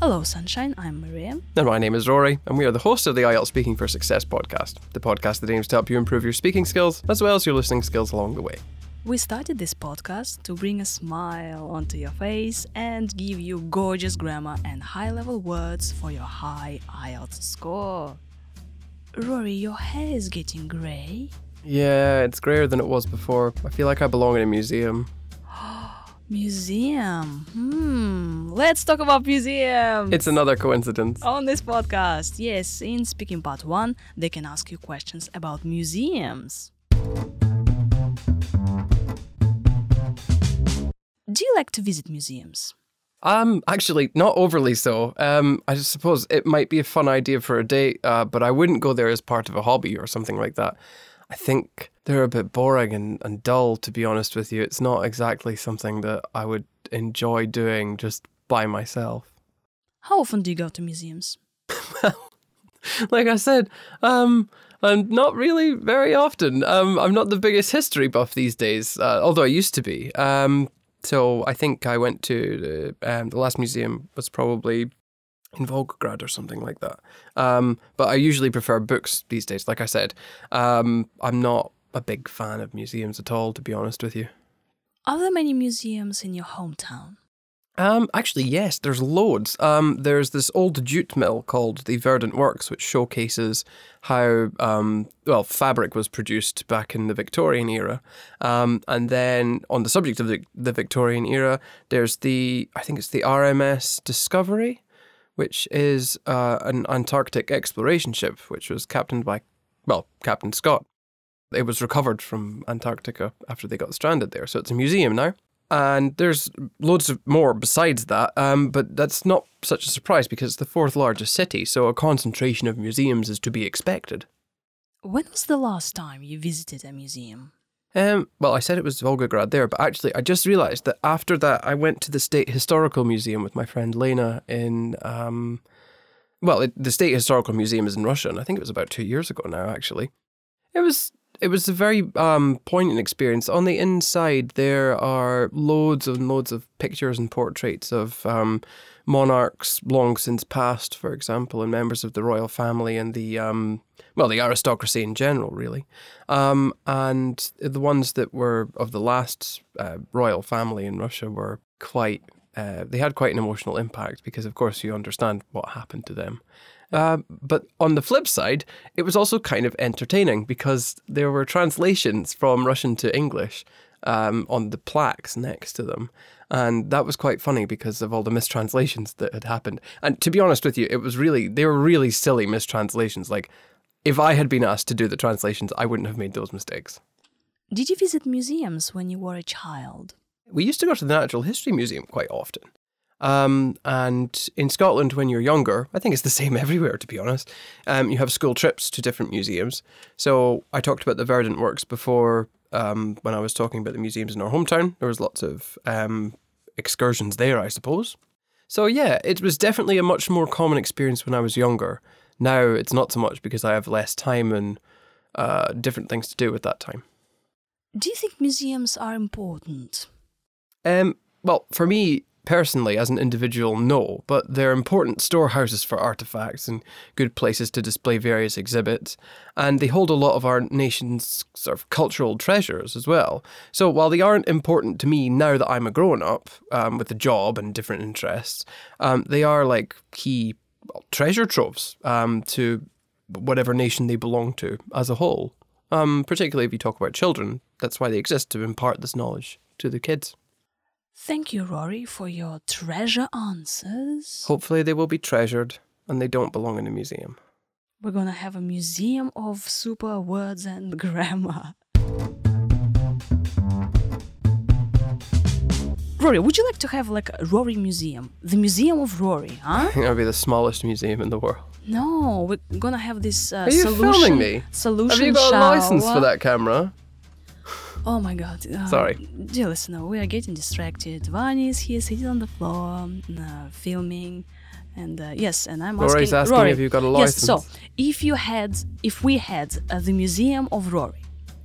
Hello, Sunshine. I'm Maria. And my name is Rory, and we are the hosts of the IELTS Speaking for Success podcast, the podcast that aims to help you improve your speaking skills as well as your listening skills along the way. We started this podcast to bring a smile onto your face and give you gorgeous grammar and high level words for your high IELTS score. Rory, your hair is getting grey. Yeah, it's grayer than it was before. I feel like I belong in a museum. Museum. Hmm. Let's talk about museums. It's another coincidence. on this podcast. Yes, in Speaking Part 1, they can ask you questions about museums. Do you like to visit museums? Um, actually, not overly so. Um, I just suppose it might be a fun idea for a date, uh, but I wouldn't go there as part of a hobby or something like that. I think they're a bit boring and, and dull, to be honest with you. It's not exactly something that I would enjoy doing just by myself. How often do you go to museums? Well, like I said, um, I'm not really very often. Um, I'm not the biggest history buff these days, uh, although I used to be. Um, so I think I went to the, um, the last museum was probably in Volgograd or something like that. Um, but I usually prefer books these days. Like I said, um, I'm not a big fan of museums at all, to be honest with you. Are there many museums in your hometown? Um, actually, yes, there's loads. Um, there's this old jute mill called the Verdant Works, which showcases how um, well fabric was produced back in the Victorian era. Um, and then on the subject of the, the Victorian era, there's the I think it's the RMS Discovery, which is uh, an Antarctic exploration ship, which was captained by well Captain Scott. It was recovered from Antarctica after they got stranded there, so it's a museum now. And there's loads of more besides that, um, but that's not such a surprise because it's the fourth largest city, so a concentration of museums is to be expected. When was the last time you visited a museum? Um, well, I said it was Volgograd there, but actually, I just realised that after that, I went to the State Historical Museum with my friend Lena in. Um, well, it, the State Historical Museum is in Russia, and I think it was about two years ago now. Actually, it was it was a very um, poignant experience. On the inside, there are loads and loads of pictures and portraits of um, monarchs long since passed, for example, and members of the royal family and the um, well, the aristocracy in general, really. Um, and the ones that were of the last uh, royal family in Russia were quite. Uh, they had quite an emotional impact because, of course, you understand what happened to them. Uh, but on the flip side, it was also kind of entertaining because there were translations from Russian to English um, on the plaques next to them. And that was quite funny because of all the mistranslations that had happened. And to be honest with you, it was really, they were really silly mistranslations. Like, if I had been asked to do the translations, I wouldn't have made those mistakes. Did you visit museums when you were a child? We used to go to the Natural History Museum quite often. Um, and in Scotland, when you're younger, I think it's the same everywhere, to be honest. Um, you have school trips to different museums. So I talked about the Verdant Works before um, when I was talking about the museums in our hometown. There was lots of um, excursions there, I suppose. So yeah, it was definitely a much more common experience when I was younger. Now it's not so much because I have less time and uh, different things to do at that time. Do you think museums are important? Um, well, for me personally, as an individual, no, but they're important storehouses for artifacts and good places to display various exhibits, and they hold a lot of our nation's sort of cultural treasures as well. So while they aren't important to me now that I'm a grown up um, with a job and different interests, um, they are like key treasure troves um, to whatever nation they belong to as a whole. Um, particularly if you talk about children, that's why they exist to impart this knowledge to the kids. Thank you, Rory, for your treasure answers. Hopefully, they will be treasured and they don't belong in a museum. We're gonna have a museum of super words and grammar. Rory, would you like to have like a Rory museum? The Museum of Rory, huh? that would be the smallest museum in the world. No, we're gonna have this uh, Are you solution. filming me? Solution Have you got a license for that camera? Oh my god. Uh, Sorry. Dear listener, we are getting distracted. Vani is here sitting on the floor, uh, filming. And uh, yes, and I'm Rory's asking, asking Rory, if you've got a Yes, so if you had, if we had uh, the museum of Rory,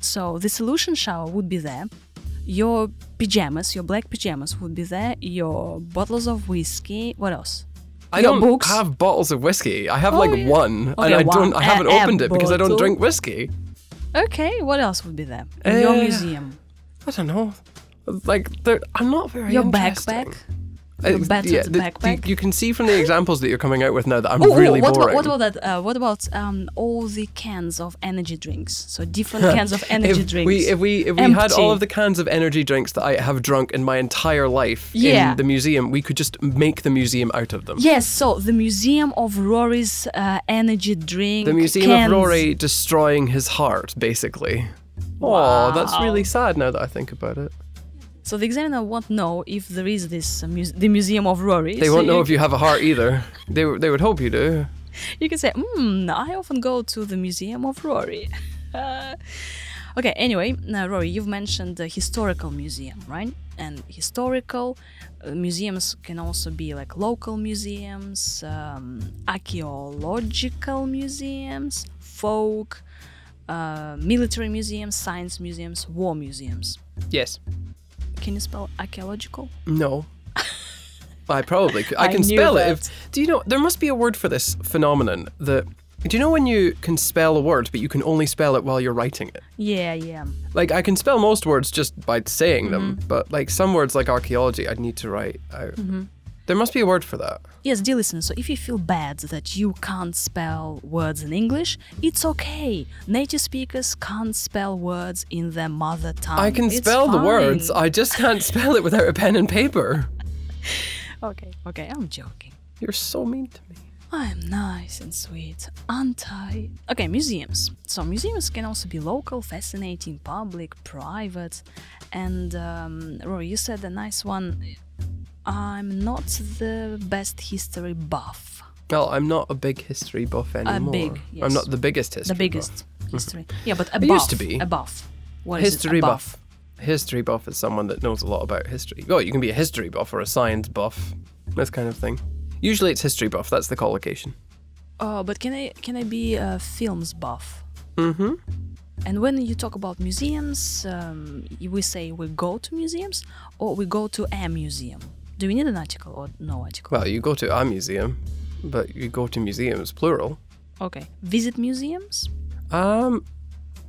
so the solution shower would be there. your pajamas, your black pajamas would be there, your bottles of whiskey. What else? I Your don't books? have bottles of whiskey. I have Oh, like yeah. one, Okay, and I one. don't. I haven't a opened it because I don't drink whiskey. Okay, what else would be there in your Uh, museum? I don't know. Like, they're- I'm not very. Your interesting. backpack? Battered the- backpack? You, can see from the examples that you're coming out with now that I'm Oh, oh, really what, boring. about, what about that? Uh, what about um, all the cans of energy drinks? So different cans of energy if drinks. we if we if we had all of the cans of energy drinks that I have drunk in my entire life Yeah. in the museum, we could just make the museum out of them. Yes, so the Museum of Rory's uh, energy drink. The Museum cans. of Rory destroying his heart, basically. Wow. Oh, that's really sad now that I think about it. So the examiner won't know if there is this uh, muse- the Museum of Rory. They so won't know if you have a heart either. They w- they would hope you do. you can say, "Hmm, I often go to the Museum of Rory." Uh, okay. Anyway, now Rory, you've mentioned the historical museum, right? And historical uh, museums can also be like local museums, um, archaeological museums, folk, uh, military museums, science museums, war museums. Yes. Can you spell archaeological? No. I probably could. I, I can spell it. If, do you know? There must be a word for this phenomenon. That do you know when you can spell a word, but you can only spell it while you're writing it? Yeah, yeah. Like I can spell most words just by saying them, Mm-hmm. but like some words like archaeology, I'd need to write out. Mm-hmm. There must be a word for that. Yes, dear listeners, so if you feel bad that you can't spell words in English, it's okay. Native speakers can't spell words in their mother tongue. I can It's spell the words. I just can't spell it without a pen and paper. Okay, okay, I'm joking. You're so mean to me. I'm nice and sweet, aren't Okay, museums. So, museums can also be local, fascinating, public, private. And, um, Rory, you said a nice one. I'm not the best history buff. Well, I'm not a big history buff anymore. big, I'm not the biggest history. the biggest history. Yeah, but a buff. used to be. A buff. What is history it? A buff. History buff is someone that knows a lot about history. Well, you can be a history buff or a science buff, this kind of thing. Usually it's history buff. That's the collocation. Oh, but can I can I be a films buff? Mm-hmm. And when you talk about museums, um, we say we go to museums or we go to a museum. Do we need an article or no article? Well, you go to a museum, but you go to museums plural. okay. Visit museums? Um,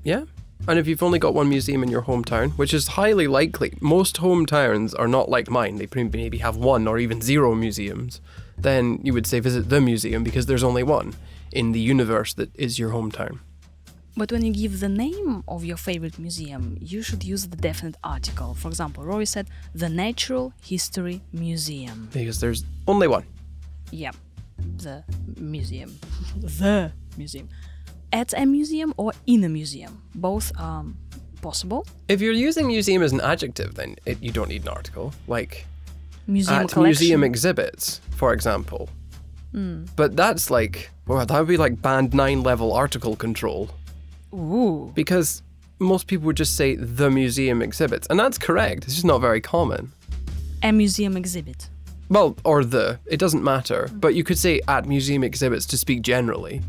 yeah. And if you've only got one museum in your hometown, which is highly likely, most hometowns are not like mine. They maybe have one or even zero museums. Then you would say visit the museum because there's only one in the universe that is your hometown. But when you give the name of your favorite museum, you should use the definite article. For example, Rory said the Natural History Museum. Because there's only one. Yeah, the museum. the museum. At a museum or in a museum. Both are possible. If you're using museum as an adjective, then it, you don't need an article. Like Museum at collection. museum exhibits, for example. Hmm. But that's like, well, that would be like band nine level article control. Ooh. because most people would just say the museum exhibits, and that's correct. It's just not very common. A museum exhibit. Well, or the, it doesn't matter. But you could say at museum exhibits to speak generally.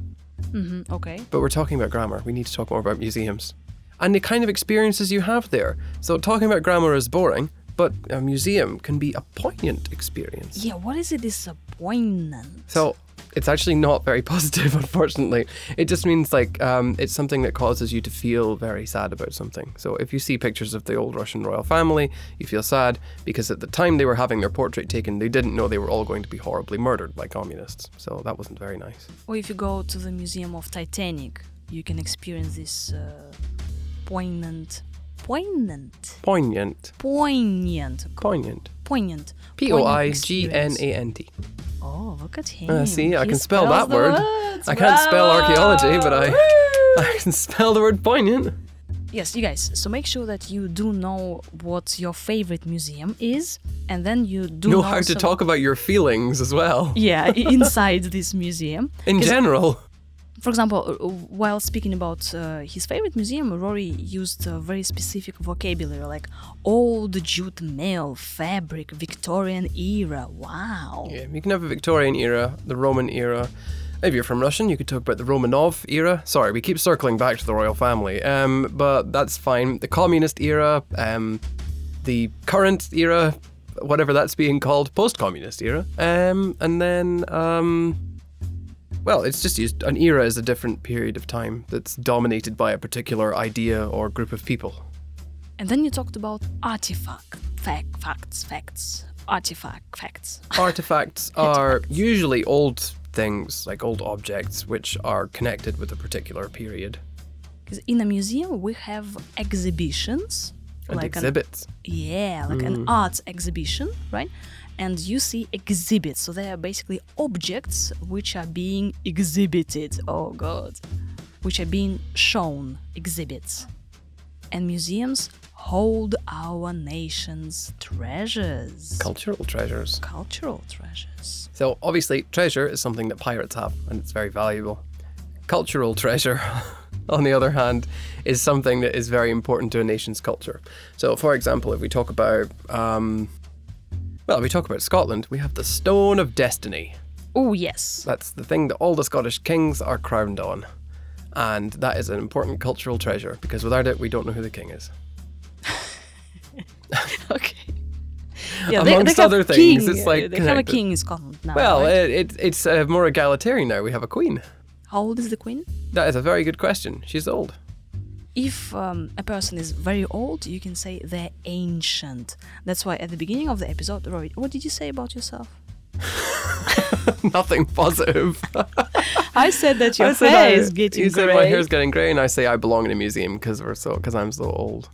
Mm, okay. But we're talking about grammar. We need to talk more about museums and the kind of experiences you have there. So talking about grammar is boring, but a museum can be a poignant experience. Yeah, what is it disappointment? So it's actually not very positive, unfortunately. It just means like um, it's something that causes you to feel very sad about something. So if you see pictures of the old Russian royal family, you feel sad because at the time they were having their portrait taken, they didn't know they were all going to be horribly murdered by communists. So that wasn't very nice. Or if you go to the Museum of Titanic, you can experience this uh, poignant, poignant, Poignant. poignant, Poignant. poignant. P O I poignant G N. A N T. Oh, look at him. Uh, see, I He can spell that word. words. I can't spell archaeology, but I, I can spell the word poignant. Yes, you guys. So make sure that you do know what your favorite museum is, and then you do Know know how to talk about your feelings as well. Yeah, inside this museum. In general. For example, uh, while speaking about uh, his favorite museum, Rory used a very specific vocabulary like old jute mail, fabric, Victorian era. Wow. Yeah, you can have a Victorian era, the Roman era. If you're from Russian, you could talk about the Romanov era. Sorry, we keep circling back to the royal family, um, but that's fine. The communist era, um, the current era, whatever that's being called, post-communist era, um, and then um, well, it's just used. An era is a different period of time that's dominated by a particular idea or group of people. And then you talked about artifact, fact, facts, facts, artifact, facts. Artifacts are usually old things, like old objects, which are connected with a particular period. Because in a museum we have exhibitions, And like an exhibits. yeah, like an mm. arts exhibition, right? And you see exhibits, so they are basically objects which are being exhibited. Oh god, which are being shown exhibits. And museums hold our nation's treasures, Cultural treasures. cultural treasures. So obviously, treasure is something that pirates have, and it's very valuable. Cultural treasure, on the other hand, is something that is very important to a nation's culture. So, for example, if we talk about, um, well, we talk about Scotland, we have the Stone of Destiny. Oh yes, That's the thing that all the Scottish kings are crowned on, and that is an important cultural treasure because without it, we don't know who the king is. okay. Yeah, Amongst have other things, king, it's, like, they have a king in Scotland now. Well, right? it, it, it's uh, more egalitarian now. We have a queen. how old is the queen? That is a very good question. She's old. If um, a person is very old, you can say they're ancient. That's why at the beginning of the episode, Rory, what did you say about yourself? Nothing positive. I said that your I hair I- is getting you said grey. my hair's getting grey, and I say I belong in a museum because we're so because I'm so old.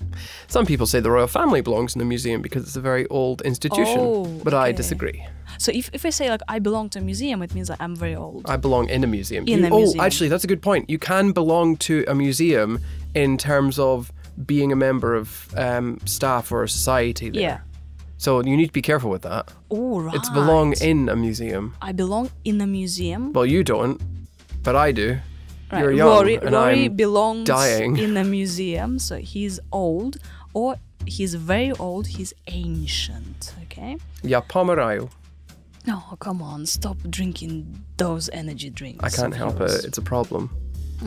Some people say the royal family belongs in a museum because it's a very old institution, Oh, but I disagree. So if, if I say like I belong to a museum, it means that I'm very old. I belong in a museum. In You- a oh, museum. actually, that's a good point. You can belong to a museum in terms of being a member of um, staff or a society. There. yeah. So you need to be careful with that. Oh right. It's belong in a museum. I belong in a museum. Well, you don't, but I do. Right. You're young, Rory, and Rory I'm belongs dying. in a museum, so he's old, or he's very old. He's ancient. Okay. Ja pomerayo. Oh come on! Stop drinking those energy drinks. I can't help it. It's a problem.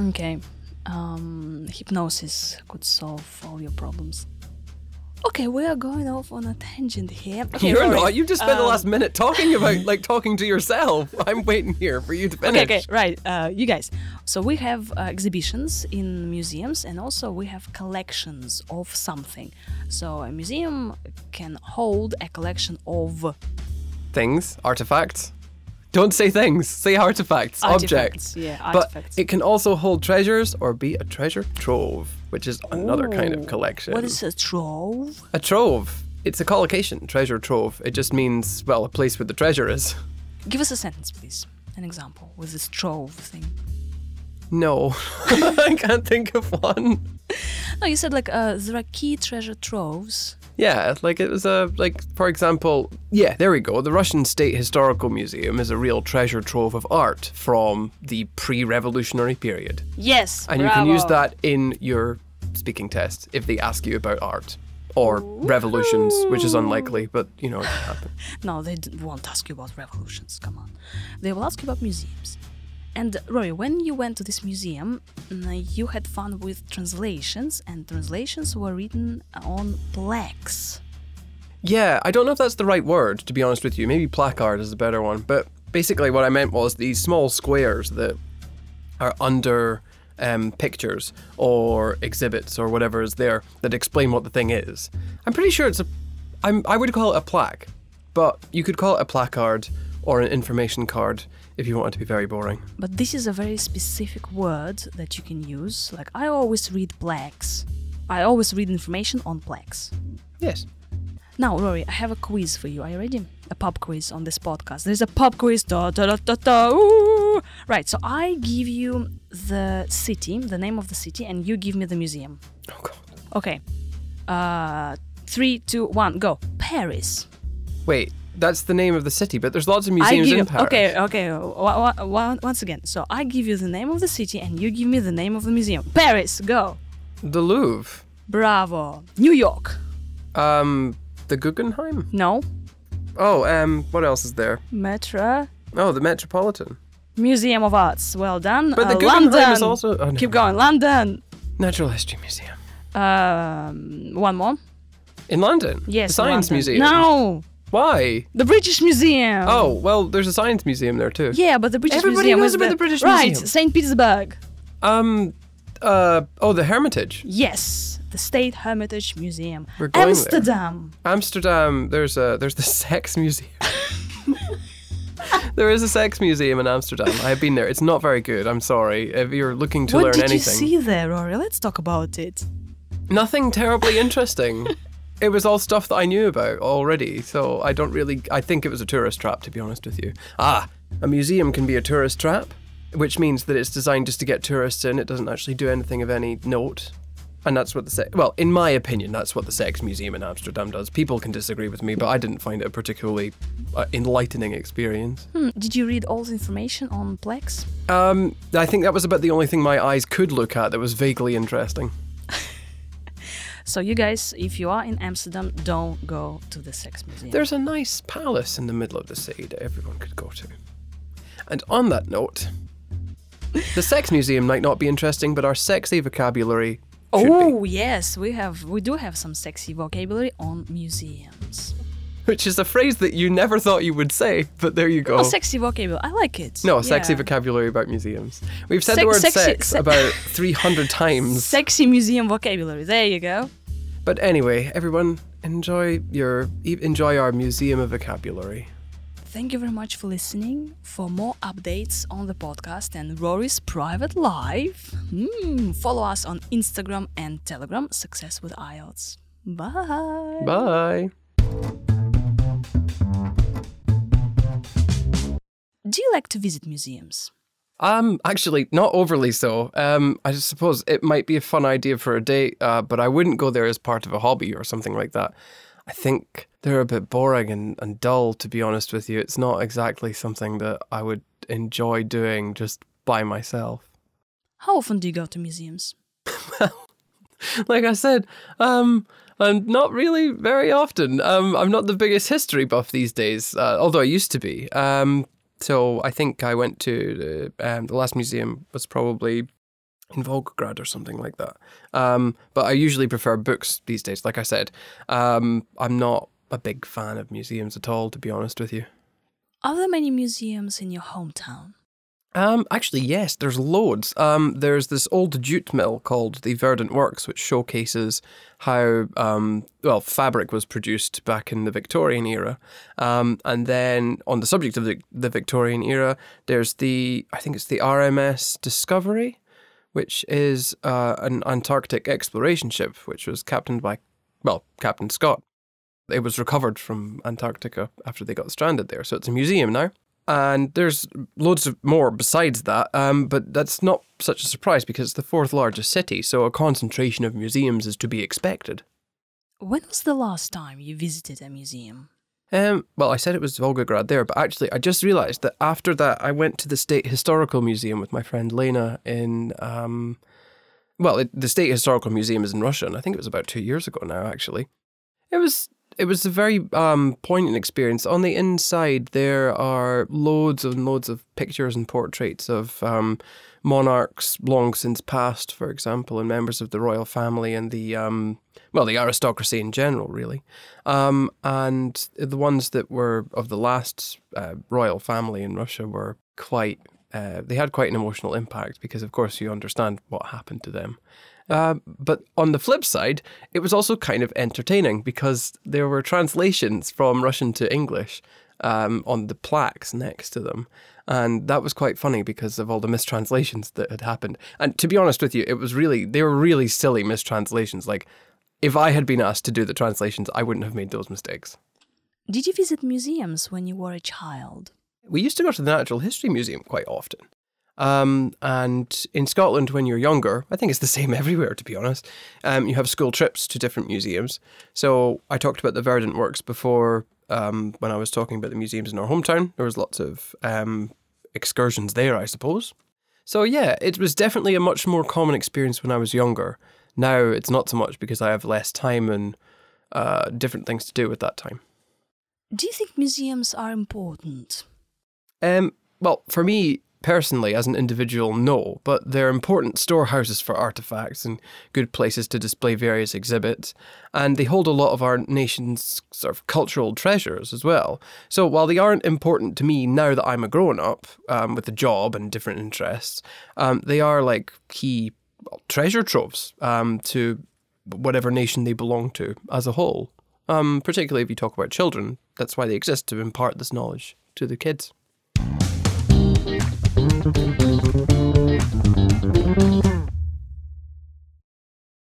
Okay. Um, hypnosis could solve all your problems. Okay, we are going off on a tangent here. Okay, You're Rory, not. You just spent the um, last minute talking about like talking to yourself. I'm waiting here for you to finish. okay, okay right. Uh, you guys. So we have uh, exhibitions in museums, and also we have collections of something. So a museum can hold a collection of Things, artifacts. Don't say things. Say artifacts, objects. Yeah, Artifacts, yeah, But it can also hold treasures or be a treasure trove, which is another kind of collection. What is a trove? a trove? It's a collocation, treasure trove. It just means well, a place where the treasure is. Give us a sentence, please. An example with this trove thing. No, I can't think of one. No, you said like uh, there are key treasure troves. Yeah, like it was a like for example, yeah, there we go. The Russian State Historical Museum is a real treasure trove of art from the pre-revolutionary period. Yes, And you can use that in your speaking test if they ask you about art or revolutions, which is unlikely, but you know, it can happen. No, they won't ask you about revolutions. Come on. They will ask you about museums. And Rory, when you went to this museum, mm, you had fun with translations, and translations were written on plaques. Yeah, I don't know if that's the right word, to be honest with you. Maybe placard is a better one. But basically, what I meant was these small squares that are under um, pictures or exhibits or whatever is there that explain what the thing is. I'm pretty sure it's a. I'm, I would call it a plaque, but you could call it a placard or an information card if you want it to be very boring. But this is a very specific word that you can use. Like, I always read plaques. I always read information on plaques. Yes. Now, Rory, I have a quiz for you. Are you ready? A pub quiz on this podcast. There's a pub quiz. Da, da, da, da, da, ooh. Right, so I give you the city, the name of the city, and you give me the museum. Oh, God. Okay. Uh, three, two, one, go. Paris. Wait, that's the name of the city, but there's lots of museums give in Paris. okay, okay. once again, so I give you the name of the city, and you give me the name of the museum. Paris, go. The Louvre. Bravo. New York. Um, the Guggenheim. No. Oh, um, what else is there? Metro. Oh, the Metropolitan. Museum of Arts. Well done. But the Uh, Guggenheim London. is also. Oh, no. Keep going. London. Natural History Museum. Um, one more. In London? Yes, The Science London. Museum. No, Why? the British Museum. Oh, well, there's a science museum there too. yeah, but the British Everybody Museum knows about the British right, Museum. Right, Saint Petersburg. Um, uh, oh, the Hermitage. Yes, the State Hermitage Museum. We're going there. Amsterdam. Amsterdam. There's a there's the sex museum. there is a sex museum in Amsterdam. I have been there. It's not very good. I'm sorry. If you're looking to what learn anything. What did you see there, Rory? Let's talk about it. nothing terribly interesting. it was all stuff that I knew about already. So I don't really. I think it was a tourist trap, to be honest with you. Ah, a museum can be a tourist trap, which means that it's designed just to get tourists in. It doesn't actually do anything of any note. And that's what the sex. Well, in my opinion, that's what the Sex Museum in Amsterdam does. People can disagree with me, but I didn't find it a particularly uh, enlightening experience. Hmm, did you read all the information on plaques? Um, I think that was about the only thing my eyes could look at that was vaguely interesting. So you guys, if you are in Amsterdam, don't go to the Sex Museum. There's a nice palace in the middle of the city that everyone could go to. And on that note, the Sex Museum might not be interesting, but our sexy vocabulary should be. oh yes, we have we do have some sexy vocabulary on museums. Which is a phrase that you never thought you would say, but there you go. Oh, sexy vocabulary. I like it. no, sexy Yeah. vocabulary about museums. We've said the word sexy- sex se- about 300 times. Sexy museum vocabulary. There you go. But anyway, everyone, enjoy your enjoy our museum of vocabulary. Thank you very much for listening. For more updates on the podcast and Rory's private life, hmm, follow us on Instagram and Telegram. Success with IELTS. Bye. Bye. Do you like to visit museums? Um, actually, not overly so. Um, I just suppose it might be a fun idea for a date, uh, but I wouldn't go there as part of a hobby or something like that. I think they're a bit boring and, and dull, to be honest with you. It's not exactly something that I would enjoy doing just by myself. How often do you go to museums? well, like I said, um, I'm not really very often. Um, I'm not the biggest history buff these days, uh, although I used to be. Um, so I think I went to the, um, the last museum was probably in Volgograd or something like that. Um, but I usually prefer books these days. Like I said, um, I'm not a big fan of museums at all, to be honest with you. Are there many museums in your hometown? Um, actually, yes, there's loads. Um, there's this old jute mill called the Verdant Works, which showcases how um, well fabric was produced back in the Victorian era. Um, and then on the subject of the, the Victorian era, there's the I think it's the RMS Discovery, which is uh, an Antarctic exploration ship, which was captained by well Captain Scott. It was recovered from Antarctica after they got stranded there, so it's a museum now. And there's loads of more besides that, um, but that's not such a surprise because it's the fourth largest city, so a concentration of museums is to be expected. When was the last time you visited a museum? Um, well, I said it was Volgograd there, but actually, I just realised that after that, I went to the State Historical Museum with my friend Lena in. Um, well, it, the State Historical Museum is in Russia, and I think it was about two years ago now. Actually, it was it was a very um, poignant experience. On the inside, there are loads and loads of pictures and portraits of um, monarchs long since passed, for example, and members of the royal family and the um, well, the aristocracy in general, really. Um, and the ones that were of the last uh, royal family in Russia were quite. Uh, they had quite an emotional impact because, of course, you understand what happened to them. Uh, but on the flip side, it was also kind of entertaining because there were translations from Russian to English um, on the plaques next to them. And that was quite funny because of all the mistranslations that had happened. And to be honest with you, it was really, they were really silly mistranslations. Like, if I had been asked to do the translations, I wouldn't have made those mistakes. Did you visit museums when you were a child? We used to go to the Natural History Museum quite often. Um, and in Scotland, when you're younger, I think it's the same everywhere, to be honest. Um, you have school trips to different museums. So I talked about the Verdant Works before um, when I was talking about the museums in our hometown. There was lots of um, excursions there, I suppose. So yeah, it was definitely a much more common experience when I was younger. Now it's not so much because I have less time and uh, different things to do with that time. Do you think museums are important? Um, well, for me, personally as an individual, no, but they're important storehouses for artifacts and good places to display various exhibits. And they hold a lot of our nation's sort of cultural treasures as well. So while they aren't important to me now that I'm a grown up um, with a job and different interests, um, they are like key treasure troves um, to whatever nation they belong to as a whole. Um, particularly if you talk about children, that's why they exist to impart this knowledge to the kids. Thank you.